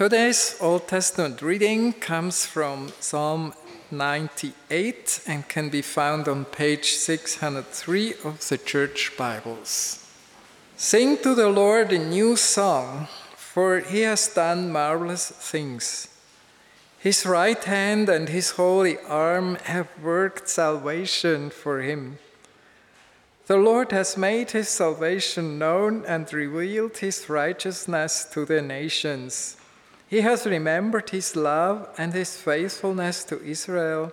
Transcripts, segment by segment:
Today's Old Testament reading comes from Psalm 98 and can be found on page 603 of the Church Bibles. Sing to the Lord a new song, for he has done marvelous things. His right hand and his holy arm have worked salvation for him. The Lord has made his salvation known and revealed his righteousness to the nations. He has remembered his love and his faithfulness to Israel,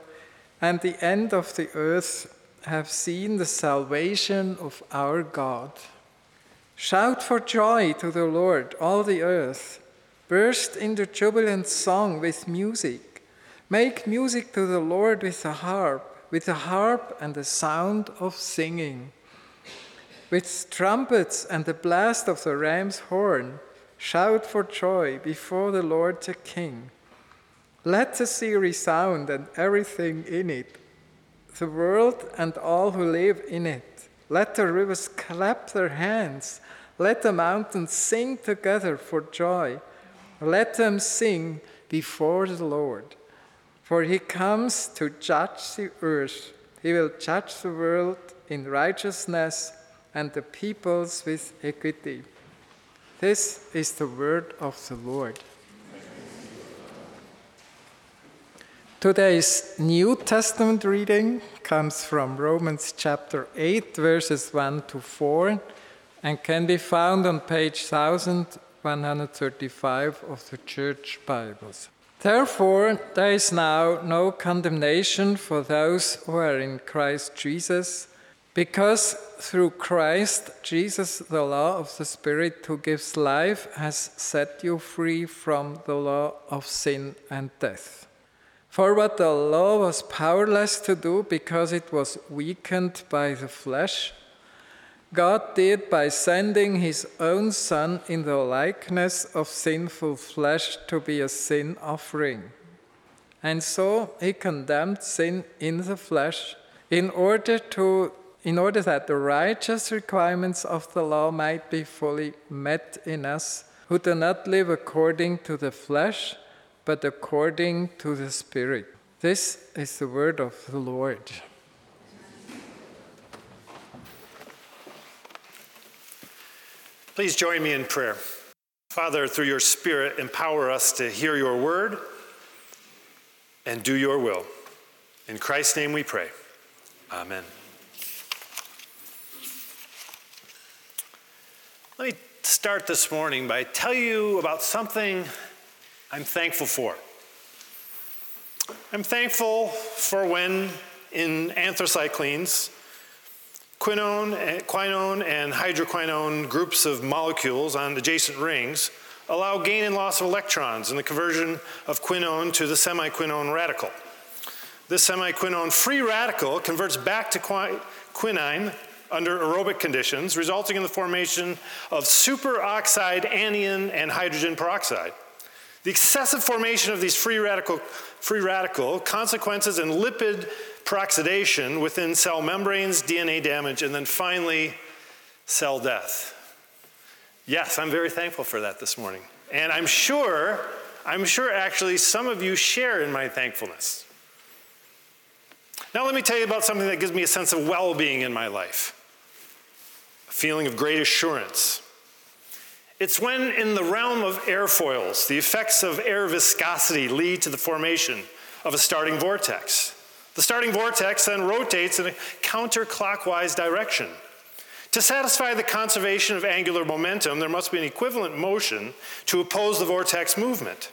and the end of the earth have seen the salvation of our God. Shout for joy to the Lord, all the earth. Burst into jubilant song with music. Make music to the Lord with a harp, with a harp and the sound of singing with trumpets and the blast of the ram's horn, shout for joy before the Lord the King. Let the sea resound and everything in it, the world and all who live in it. Let the rivers clap their hands. Let the mountains sing together for joy. Let them sing before the Lord. For he comes to judge the earth. He will judge the world in righteousness and the peoples with equity. This is the word of the Lord. Today's New Testament reading comes from Romans chapter 8, verses 1 to 4, and can be found on page 1135 of the Church Bibles. Therefore, there is now no condemnation for those who are in Christ Jesus because through Christ Jesus, the law of the Spirit who gives life has set you free from the law of sin and death. For what the law was powerless to do because it was weakened by the flesh, God did by sending his own Son in the likeness of sinful flesh to be a sin offering. And so he condemned sin in the flesh in order to in order that the righteous requirements of the law might be fully met in us, who do not live according to the flesh, but according to the Spirit. This is the word of the Lord. Please join me in prayer. Father, through your Spirit, empower us to hear your word and do your will. In Christ's name we pray. Amen. Let me start this morning by telling you about something I'm thankful for. I'm thankful for when in anthracyclines, quinone, eh, quinone and hydroquinone groups of molecules on adjacent rings allow gain and loss of electrons in the conversion of quinone to the semiquinone radical. This semiquinone free radical converts back to quinone under aerobic conditions, resulting in the formation of superoxide anion and hydrogen peroxide. The excessive formation of these free radical, free radical consequences in lipid peroxidation within cell membranes, DNA damage, and then finally, cell death. Yes, I'm very thankful for that this morning. And I'm sure, I'm sure actually some of you share in my thankfulness. Now, let me tell you about something that gives me a sense of well being in my life feeling of great assurance. It's when, in the realm of airfoils, the effects of air viscosity lead to the formation of a starting vortex. The starting vortex then rotates in a counterclockwise direction. To satisfy the conservation of angular momentum, there must be an equivalent motion to oppose the vortex movement.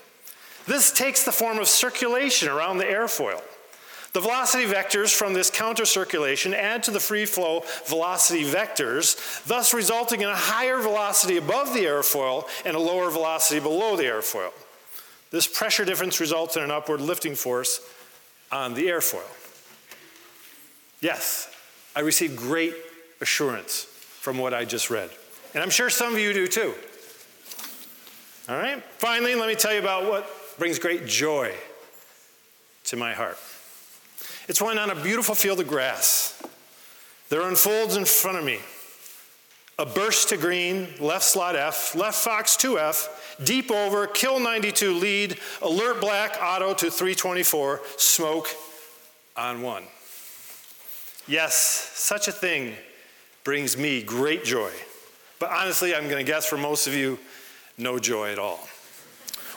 This takes the form of circulation around the airfoil. The velocity vectors from this counter circulation add to the free flow velocity vectors, thus resulting in a higher velocity above the airfoil and a lower velocity below the airfoil. This pressure difference results in an upward lifting force on the airfoil. Yes, I received great assurance from what I just read. And I'm sure some of you do too. All right? Finally, let me tell you about what brings great joy to my heart. It's when on a beautiful field of grass, there unfolds in front of me a burst to green, left slot F, left fox 2F, deep over, kill 92 lead, alert black auto to 324, smoke on one. Yes, such a thing brings me great joy. But honestly, I'm going to guess for most of you, no joy at all.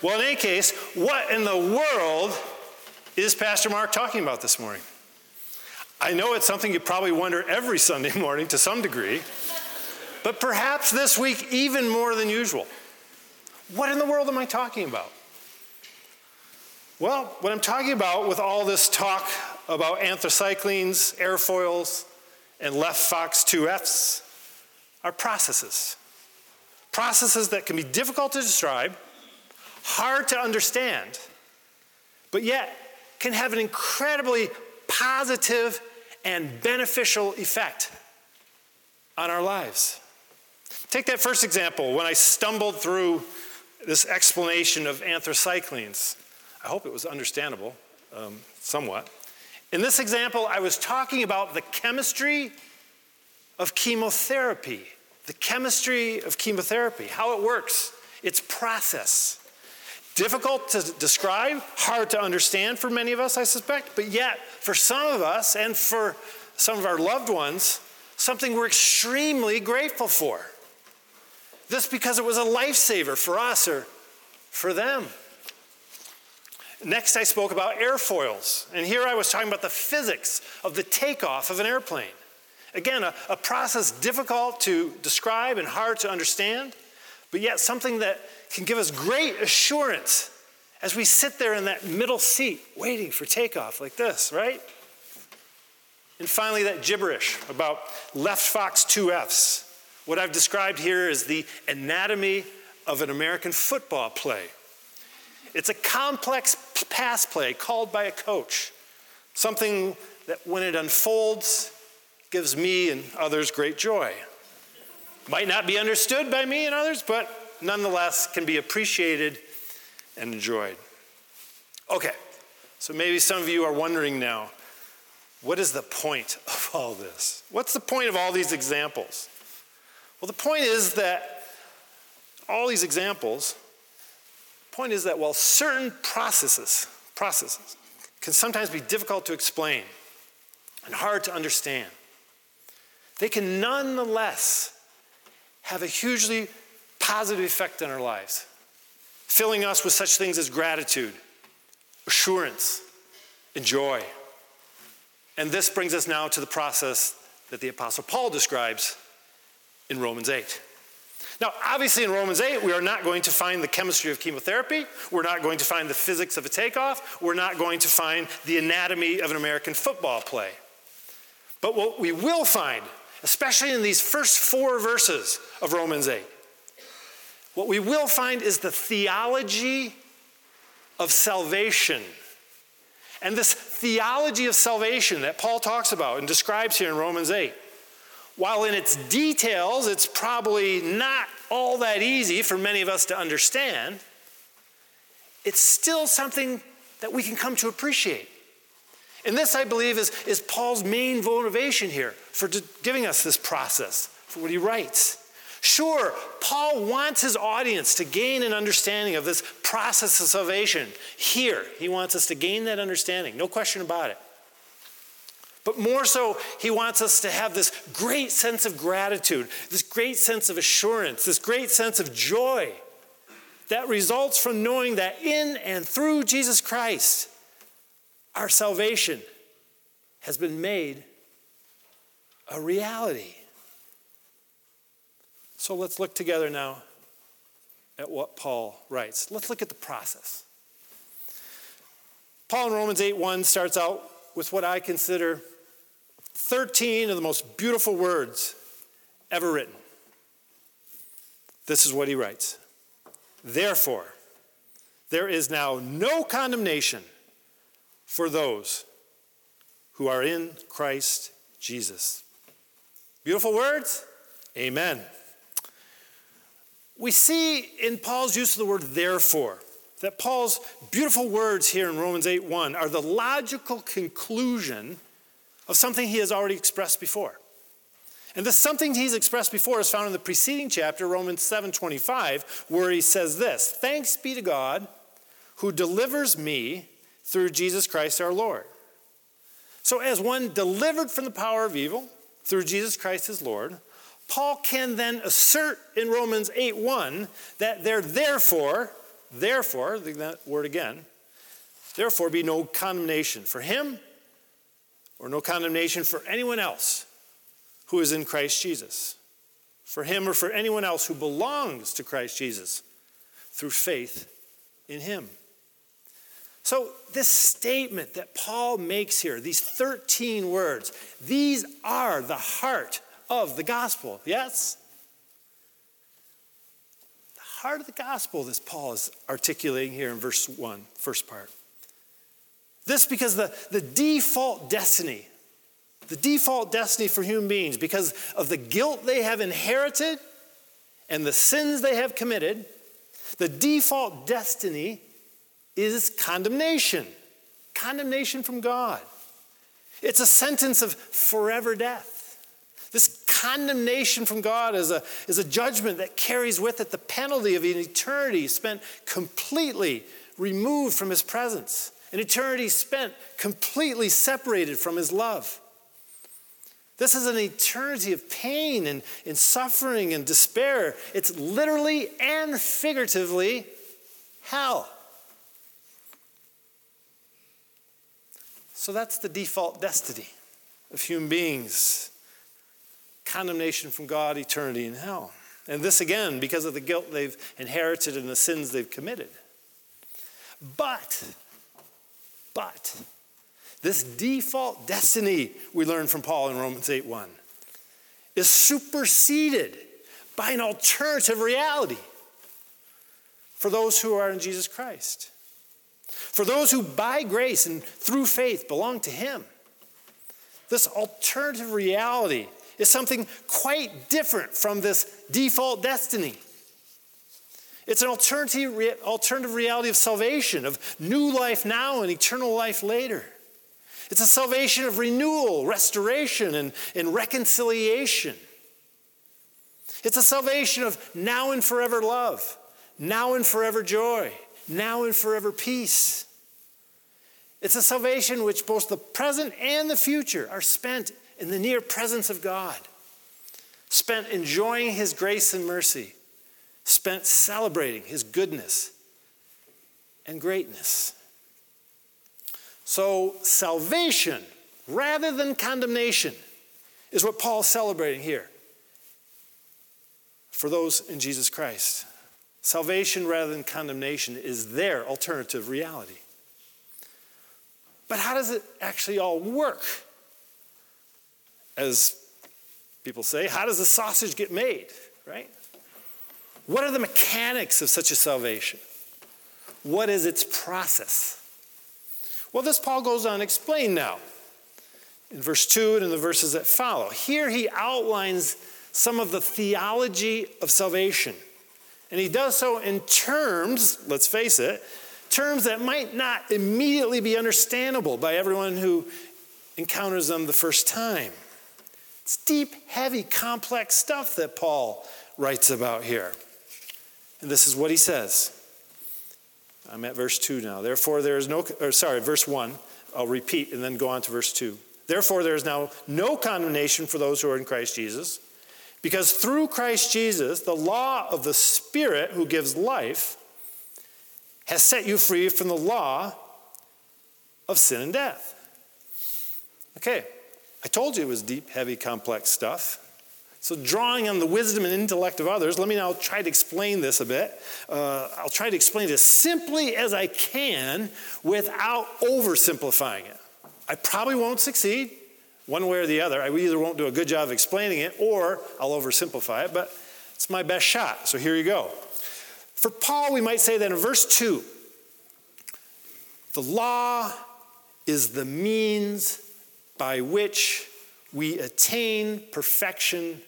Well, in any case, what in the world is Pastor Mark talking about this morning? I know it's something you probably wonder every Sunday morning to some degree, but perhaps this week even more than usual. What in the world am I talking about? Well, what I'm talking about with all this talk about anthracyclines, airfoils, and left Fox 2Fs are processes. Processes that can be difficult to describe, hard to understand, but yet can have an incredibly positive and beneficial effect on our lives. Take that first example when I stumbled through this explanation of anthracyclines. I hope it was understandable um, somewhat. In this example, I was talking about the chemistry of chemotherapy, the chemistry of chemotherapy, how it works, its process. Difficult to describe, hard to understand for many of us, I suspect, but yet for some of us and for some of our loved ones, something we're extremely grateful for. This because it was a lifesaver for us or for them. Next, I spoke about airfoils, and here I was talking about the physics of the takeoff of an airplane. Again, a, a process difficult to describe and hard to understand, but yet something that can give us great assurance as we sit there in that middle seat waiting for takeoff, like this, right? And finally, that gibberish about left fox 2Fs. What I've described here is the anatomy of an American football play. It's a complex pass play called by a coach, something that when it unfolds gives me and others great joy. Might not be understood by me and others, but nonetheless can be appreciated and enjoyed. Okay, so maybe some of you are wondering now what is the point of all this? What's the point of all these examples? Well, the point is that all these examples, the point is that while certain processes, processes can sometimes be difficult to explain and hard to understand, they can nonetheless have a hugely positive effect on our lives, filling us with such things as gratitude, assurance, and joy. And this brings us now to the process that the Apostle Paul describes in Romans 8. Now, obviously, in Romans 8, we are not going to find the chemistry of chemotherapy. We're not going to find the physics of a takeoff. We're not going to find the anatomy of an American football play. But what we will find, especially in these first four verses of Romans 8, what we will find is the theology of salvation. And this theology of salvation that Paul talks about and describes here in Romans 8, while in its details it's probably not all that easy for many of us to understand, it's still something that we can come to appreciate. And this, I believe, is, is Paul's main motivation here for giving us this process, for what he writes. Sure, Paul wants his audience to gain an understanding of this process of salvation. Here, he wants us to gain that understanding, no question about it. But more so, he wants us to have this great sense of gratitude, this great sense of assurance, this great sense of joy that results from knowing that in and through Jesus Christ, our salvation has been made a reality. So let's look together now at what Paul writes. Let's look at the process. Paul in Romans 8 1 starts out with what I consider 13 of the most beautiful words ever written. This is what he writes Therefore, there is now no condemnation for those who are in Christ Jesus. Beautiful words? Amen. We see in Paul's use of the word therefore that Paul's beautiful words here in Romans 8 1 are the logical conclusion of something he has already expressed before. And this something he's expressed before is found in the preceding chapter, Romans 7:25, where he says this: "Thanks be to God who delivers me through Jesus Christ our Lord." So as one delivered from the power of evil through Jesus Christ his Lord, Paul can then assert in Romans 8 1 that there therefore, therefore, that word again, therefore be no condemnation for him or no condemnation for anyone else who is in Christ Jesus, for him or for anyone else who belongs to Christ Jesus through faith in him. So, this statement that Paul makes here, these 13 words, these are the heart of the gospel, yes? The heart of the gospel, this Paul is articulating here in verse 1, first part. This because the, the default destiny the default destiny for human beings because of the guilt they have inherited and the sins they have committed. The default destiny is condemnation, condemnation from God. It's a sentence of forever death. This condemnation from God is a, is a judgment that carries with it the penalty of an eternity spent completely removed from His presence, an eternity spent completely separated from His love. This is an eternity of pain and, and suffering and despair. It's literally and figuratively hell. So that's the default destiny of human beings condemnation from God, eternity in hell. And this again, because of the guilt they've inherited and the sins they've committed. But, but, this default destiny we learn from Paul in Romans 8:1 is superseded by an alternative reality for those who are in Jesus Christ. For those who by grace and through faith belong to him. This alternative reality is something quite different from this default destiny. It's an alternative, alternative reality of salvation, of new life now and eternal life later. It's a salvation of renewal, restoration, and, and reconciliation. It's a salvation of now and forever love, now and forever joy, now and forever peace. It's a salvation which both the present and the future are spent in the near presence of God, spent enjoying His grace and mercy, spent celebrating His goodness and greatness. So, salvation rather than condemnation is what Paul's celebrating here for those in Jesus Christ. Salvation rather than condemnation is their alternative reality. But how does it actually all work? As people say, how does the sausage get made, right? What are the mechanics of such a salvation? What is its process? Well, this Paul goes on to explain now in verse 2 and in the verses that follow. Here he outlines some of the theology of salvation. And he does so in terms, let's face it, terms that might not immediately be understandable by everyone who encounters them the first time. It's deep, heavy, complex stuff that Paul writes about here. And this is what he says I'm at verse 2 now. Therefore, there is no, or sorry, verse 1. I'll repeat and then go on to verse 2. Therefore, there is now no condemnation for those who are in Christ Jesus, because through Christ Jesus, the law of the Spirit who gives life has set you free from the law of sin and death. Okay, I told you it was deep, heavy, complex stuff. So, drawing on the wisdom and intellect of others, let me now try to explain this a bit. Uh, I'll try to explain it as simply as I can without oversimplifying it. I probably won't succeed one way or the other. I either won't do a good job of explaining it or I'll oversimplify it, but it's my best shot. So, here you go. For Paul, we might say that in verse 2, the law is the means by which we attain perfection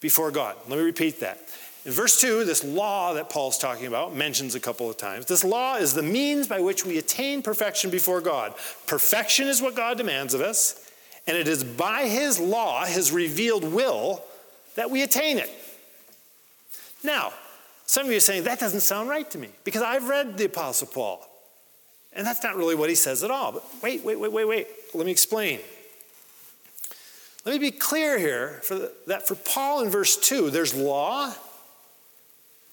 before God. Let me repeat that. In verse 2, this law that Paul's talking about mentions a couple of times. This law is the means by which we attain perfection before God. Perfection is what God demands of us, And it is by his law, his revealed will, that we attain it. Now, some of you are saying, that doesn't sound right to me because I've read the Apostle Paul. And that's not really what he says at all. But wait, wait, wait, wait, wait. Let me explain. Let me be clear here for the, that for Paul in verse 2, there's law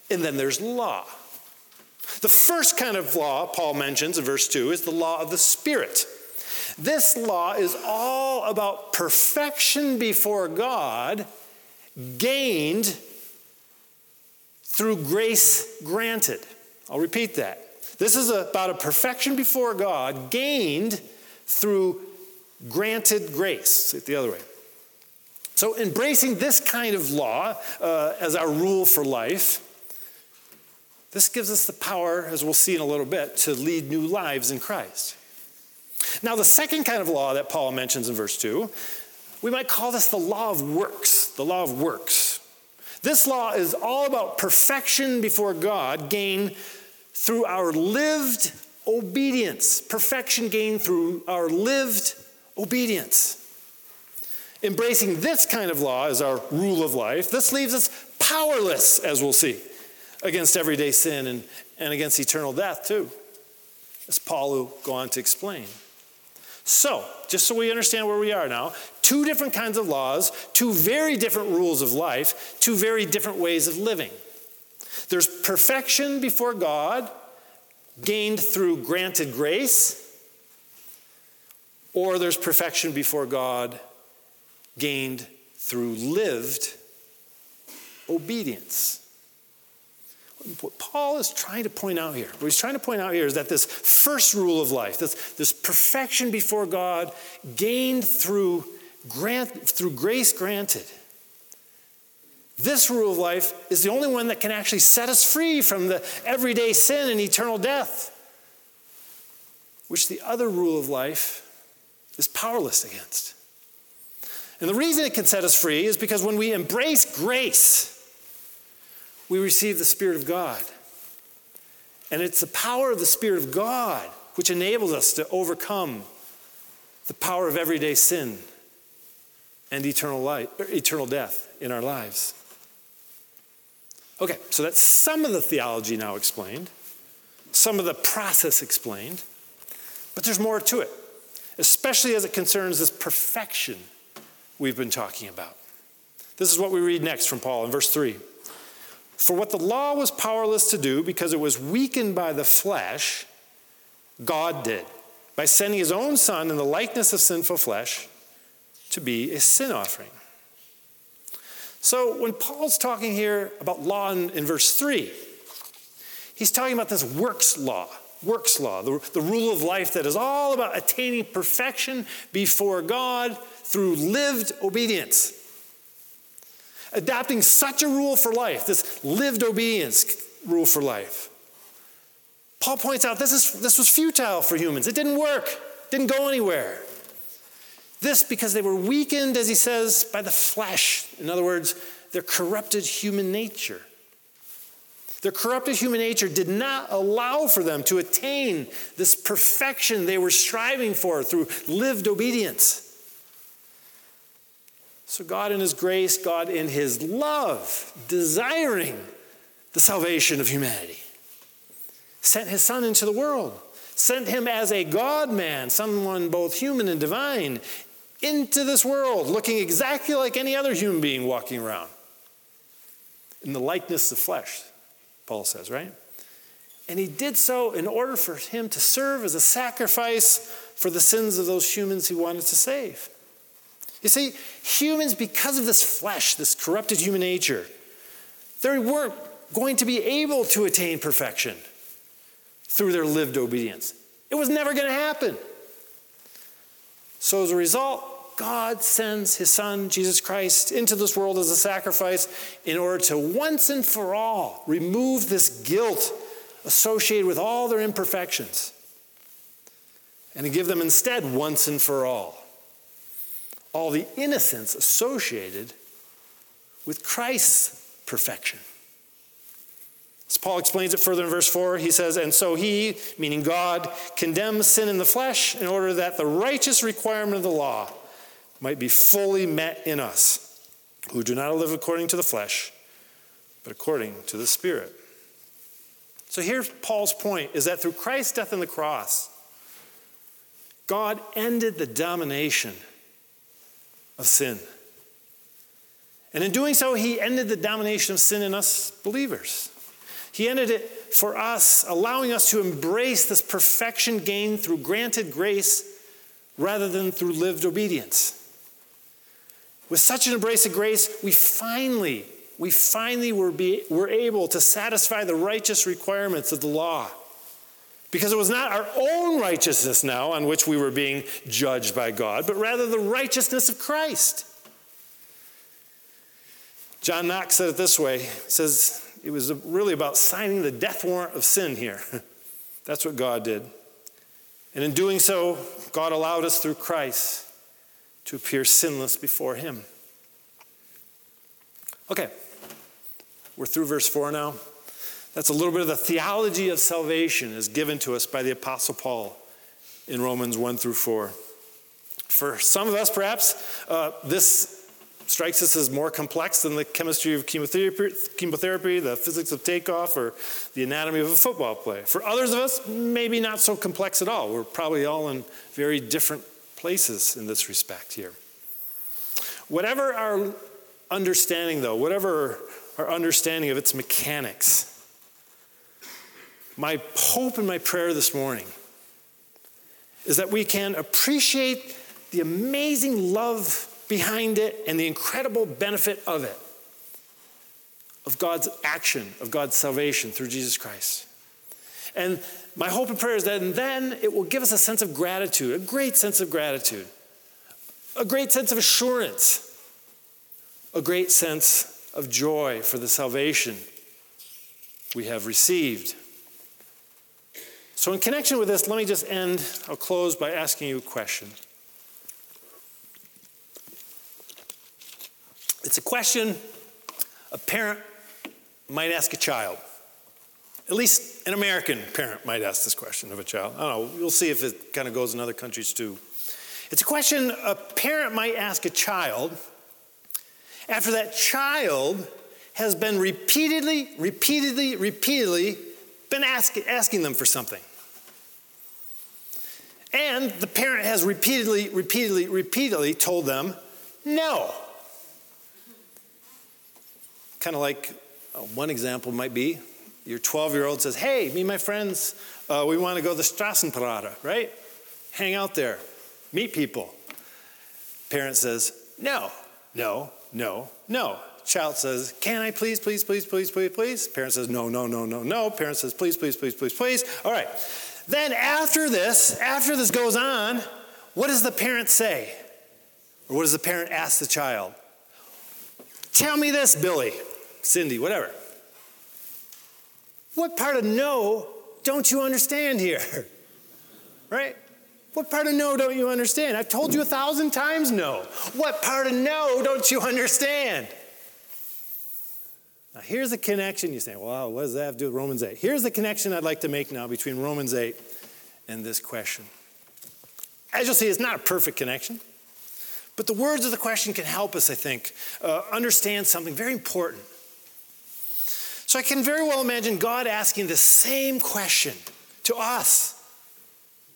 and then there's law. The first kind of law Paul mentions in verse 2 is the law of the Spirit. This law is all about perfection before God gained through grace granted. I'll repeat that. This is about a perfection before God gained through granted grace. Say it the other way. So, embracing this kind of law uh, as our rule for life, this gives us the power, as we'll see in a little bit, to lead new lives in Christ. Now, the second kind of law that Paul mentions in verse 2, we might call this the law of works. The law of works. This law is all about perfection before God gained through our lived obedience. Perfection gained through our lived obedience. Embracing this kind of law as our rule of life, this leaves us powerless, as we'll see, against everyday sin and, and against eternal death, too, as Paul will go on to explain. So, just so we understand where we are now, two different kinds of laws, two very different rules of life, two very different ways of living. There's perfection before God gained through granted grace, or there's perfection before God gained through lived obedience. What Paul is trying to point out here, what he's trying to point out here is that this first rule of life, this, this perfection before God, gained through, grant, through grace granted, this rule of life is the only one that can actually set us free from the everyday sin and eternal death, which the other rule of life is powerless against. And the reason it can set us free is because when we embrace grace, we receive the Spirit of God. And it's the power of the Spirit of God which enables us to overcome the power of everyday sin and eternal life, eternal death in our lives. Okay, so that's some of the theology now explained, some of the process explained, but there's more to it, especially as it concerns this perfection we've been talking about. This is what we read next from Paul in verse 3. For what the law was powerless to do because it was weakened by the flesh, God did by sending his own Son in the likeness of sinful flesh to be a sin offering. So when Paul's talking here about law in, in verse 3, he's talking about this works law, works law, the, the rule of life that is all about attaining perfection before God through lived obedience adopting such a rule for life, this lived obedience rule for life. Paul points out this, is, this was futile for humans. It didn't work, didn't go anywhere. This because they were weakened, as he says, by the flesh. In other words, their corrupted human nature. Their corrupted human nature did not allow for them to attain this perfection they were striving for through lived obedience. So, God in His grace, God in His love, desiring the salvation of humanity, sent His Son into the world, sent Him as a God man, someone both human and divine, into this world, looking exactly like any other human being walking around. In the likeness of flesh, Paul says, right? And he did so in order for him to serve as a sacrifice for the sins of those humans he wanted to save. You see, humans, because of this flesh, this corrupted human nature, they weren't going to be able to attain perfection through their lived obedience. It was never going to happen. So, as a result, God sends his son, Jesus Christ, into this world as a sacrifice in order to once and for all remove this guilt associated with all their imperfections and to give them instead, once and for all, all the innocence associated with Christ's perfection. As Paul explains it further in verse 4, he says, And so he, meaning God, condemns sin in the flesh in order that the righteous requirement of the law might be fully met in us, who do not live according to the flesh, but according to the Spirit. So here's Paul's point is that through Christ's death on the cross, God ended the domination of sin. And in doing so, he ended the domination of sin in us believers. He ended it for us, allowing us to embrace this perfection gained through granted grace rather than through lived obedience. With such an embrace of grace, we finally, we finally were, be, were able to satisfy the righteous requirements of the law. Because it was not our own righteousness now on which we were being judged by God, but rather the righteousness of Christ. John Knox said it this way. Says it was really about signing the death warrant of sin here. That's what God did. And in doing so, God allowed us through Christ to appear sinless before Him. Okay, we're through verse 4 now. That's a little bit of the theology of salvation as given to us by the Apostle Paul in Romans 1 through 4. For some of us, perhaps, uh, this strikes us as more complex than the chemistry of chemotherapy, chemotherapy, the physics of takeoff, or the anatomy of a football play. For others of us, maybe not so complex at all. We're probably all in very different places in this respect here. Whatever our understanding, though, whatever our understanding of its mechanics, my hope and my prayer this morning is that we can appreciate the amazing love behind it and the incredible benefit of it, of God's action, of God's salvation through Jesus Christ. And my hope and prayer is that then it will give us a sense of gratitude, a great sense of gratitude, a great sense of assurance, a great sense of joy for the salvation we have received. So, in connection with this, let me just end. I'll close by asking you a question. It's a question a parent might ask a child. At least an American parent might ask this question of a child. I don't know. We'll see if it kind of goes in other countries too. It's a question a parent might ask a child after that child has been repeatedly, repeatedly, repeatedly been ask, asking them for something. And the parent has repeatedly, repeatedly, repeatedly told them no. Kind of like uh, one example might be your 12 year old says, Hey, me and my friends, uh, we want to go to the Strassenparade, right? Hang out there, meet people. Parent says, No, no, no, no. Child says, Can I please, please, please, please, please, please? Parent says, No, no, no, no, no. Parent says, Please, please, please, please, please. All right. Then after this, after this goes on, what does the parent say? Or what does the parent ask the child? Tell me this, Billy. Cindy, whatever. What part of no don't you understand here? right? What part of no don't you understand? I've told you a thousand times no. What part of no don't you understand? Now, here's the connection. You say, well, what does that have to do with Romans 8? Here's the connection I'd like to make now between Romans 8 and this question. As you'll see, it's not a perfect connection, but the words of the question can help us, I think, uh, understand something very important. So I can very well imagine God asking the same question to us,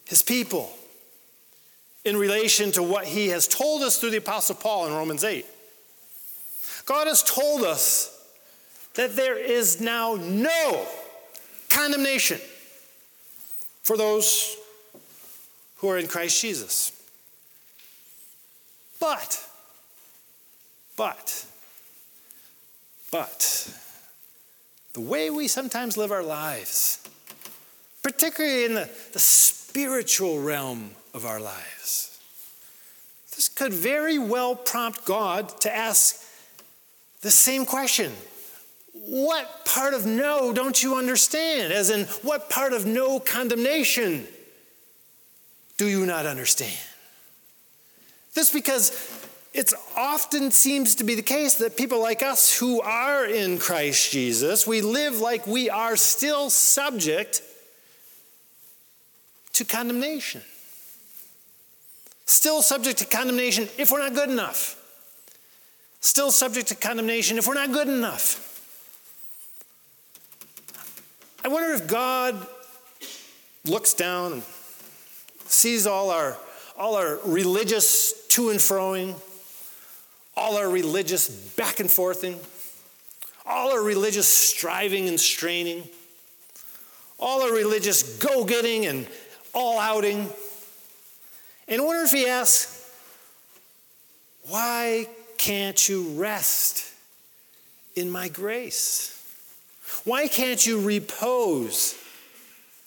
his people, in relation to what he has told us through the Apostle Paul in Romans 8. God has told us that there is now no condemnation for those who are in Christ Jesus. But, but, but, the way we sometimes live our lives, particularly in the, the spiritual realm of our lives. This could very well prompt God to ask the same question What part of no don't you understand? As in, what part of no condemnation do you not understand? This because it often seems to be the case that people like us who are in Christ Jesus, we live like we are still subject to condemnation. Still subject to condemnation if we're not good enough. Still subject to condemnation if we're not good enough. I wonder if God looks down and sees all our, all our religious to and froing, all our religious back and forthing, all our religious striving and straining, all our religious go getting and all outing. And I wonder if he asks, why can't you rest in my grace? Why can't you repose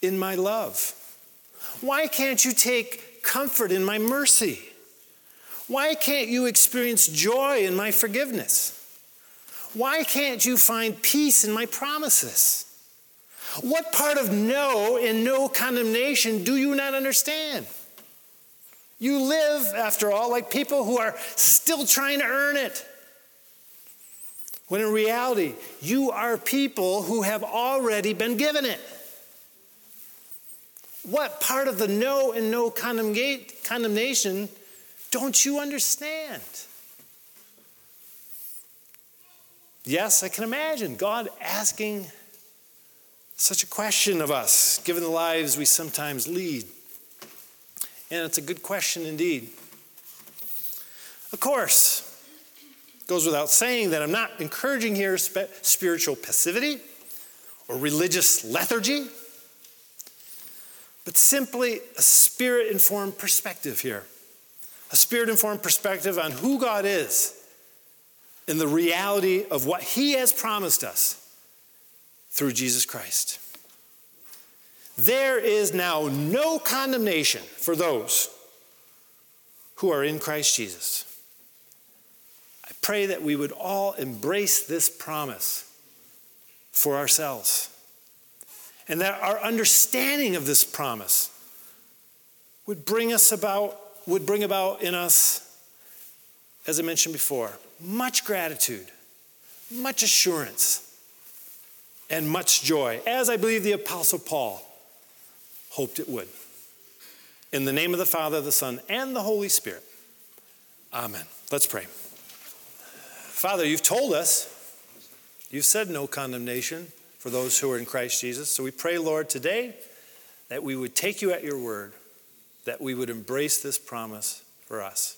in my love? Why can't you take comfort in my mercy? Why can't you experience joy in my forgiveness? Why can't you find peace in my promises? What part of no and no condemnation do you not understand? You live, after all, like people who are still trying to earn it. When in reality, you are people who have already been given it. What part of the no and no condemnation don't you understand? Yes, I can imagine God asking such a question of us, given the lives we sometimes lead. And it's a good question indeed. Of course, goes without saying that I'm not encouraging here spiritual passivity or religious lethargy, but simply a spirit informed perspective here. A spirit informed perspective on who God is and the reality of what He has promised us through Jesus Christ. There is now no condemnation for those who are in Christ Jesus. Pray that we would all embrace this promise for ourselves and that our understanding of this promise would bring us about would bring about in us as I mentioned before much gratitude much assurance and much joy, as I believe the Apostle Paul hoped it would. In the name of the Father, the Son, and the Holy Spirit. Amen. Let's pray. Father, you've told us, you've said no condemnation for those who are in Christ Jesus. So we pray, Lord, today that we would take you at your word, that we would embrace this promise for us.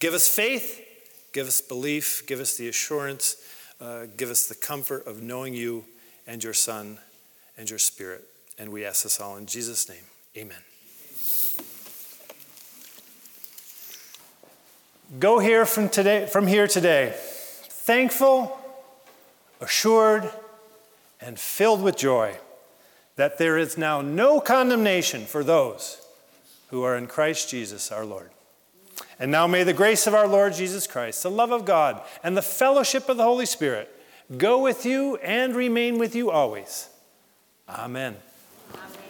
Give us faith, give us belief, give us the assurance, uh, give us the comfort of knowing you and your Son and your Spirit. And we ask this all in Jesus' name. Amen. Go here from today from here today, thankful, assured, and filled with joy that there is now no condemnation for those who are in Christ Jesus our Lord. And now may the grace of our Lord Jesus Christ, the love of God, and the fellowship of the Holy Spirit go with you and remain with you always. Amen. Amen.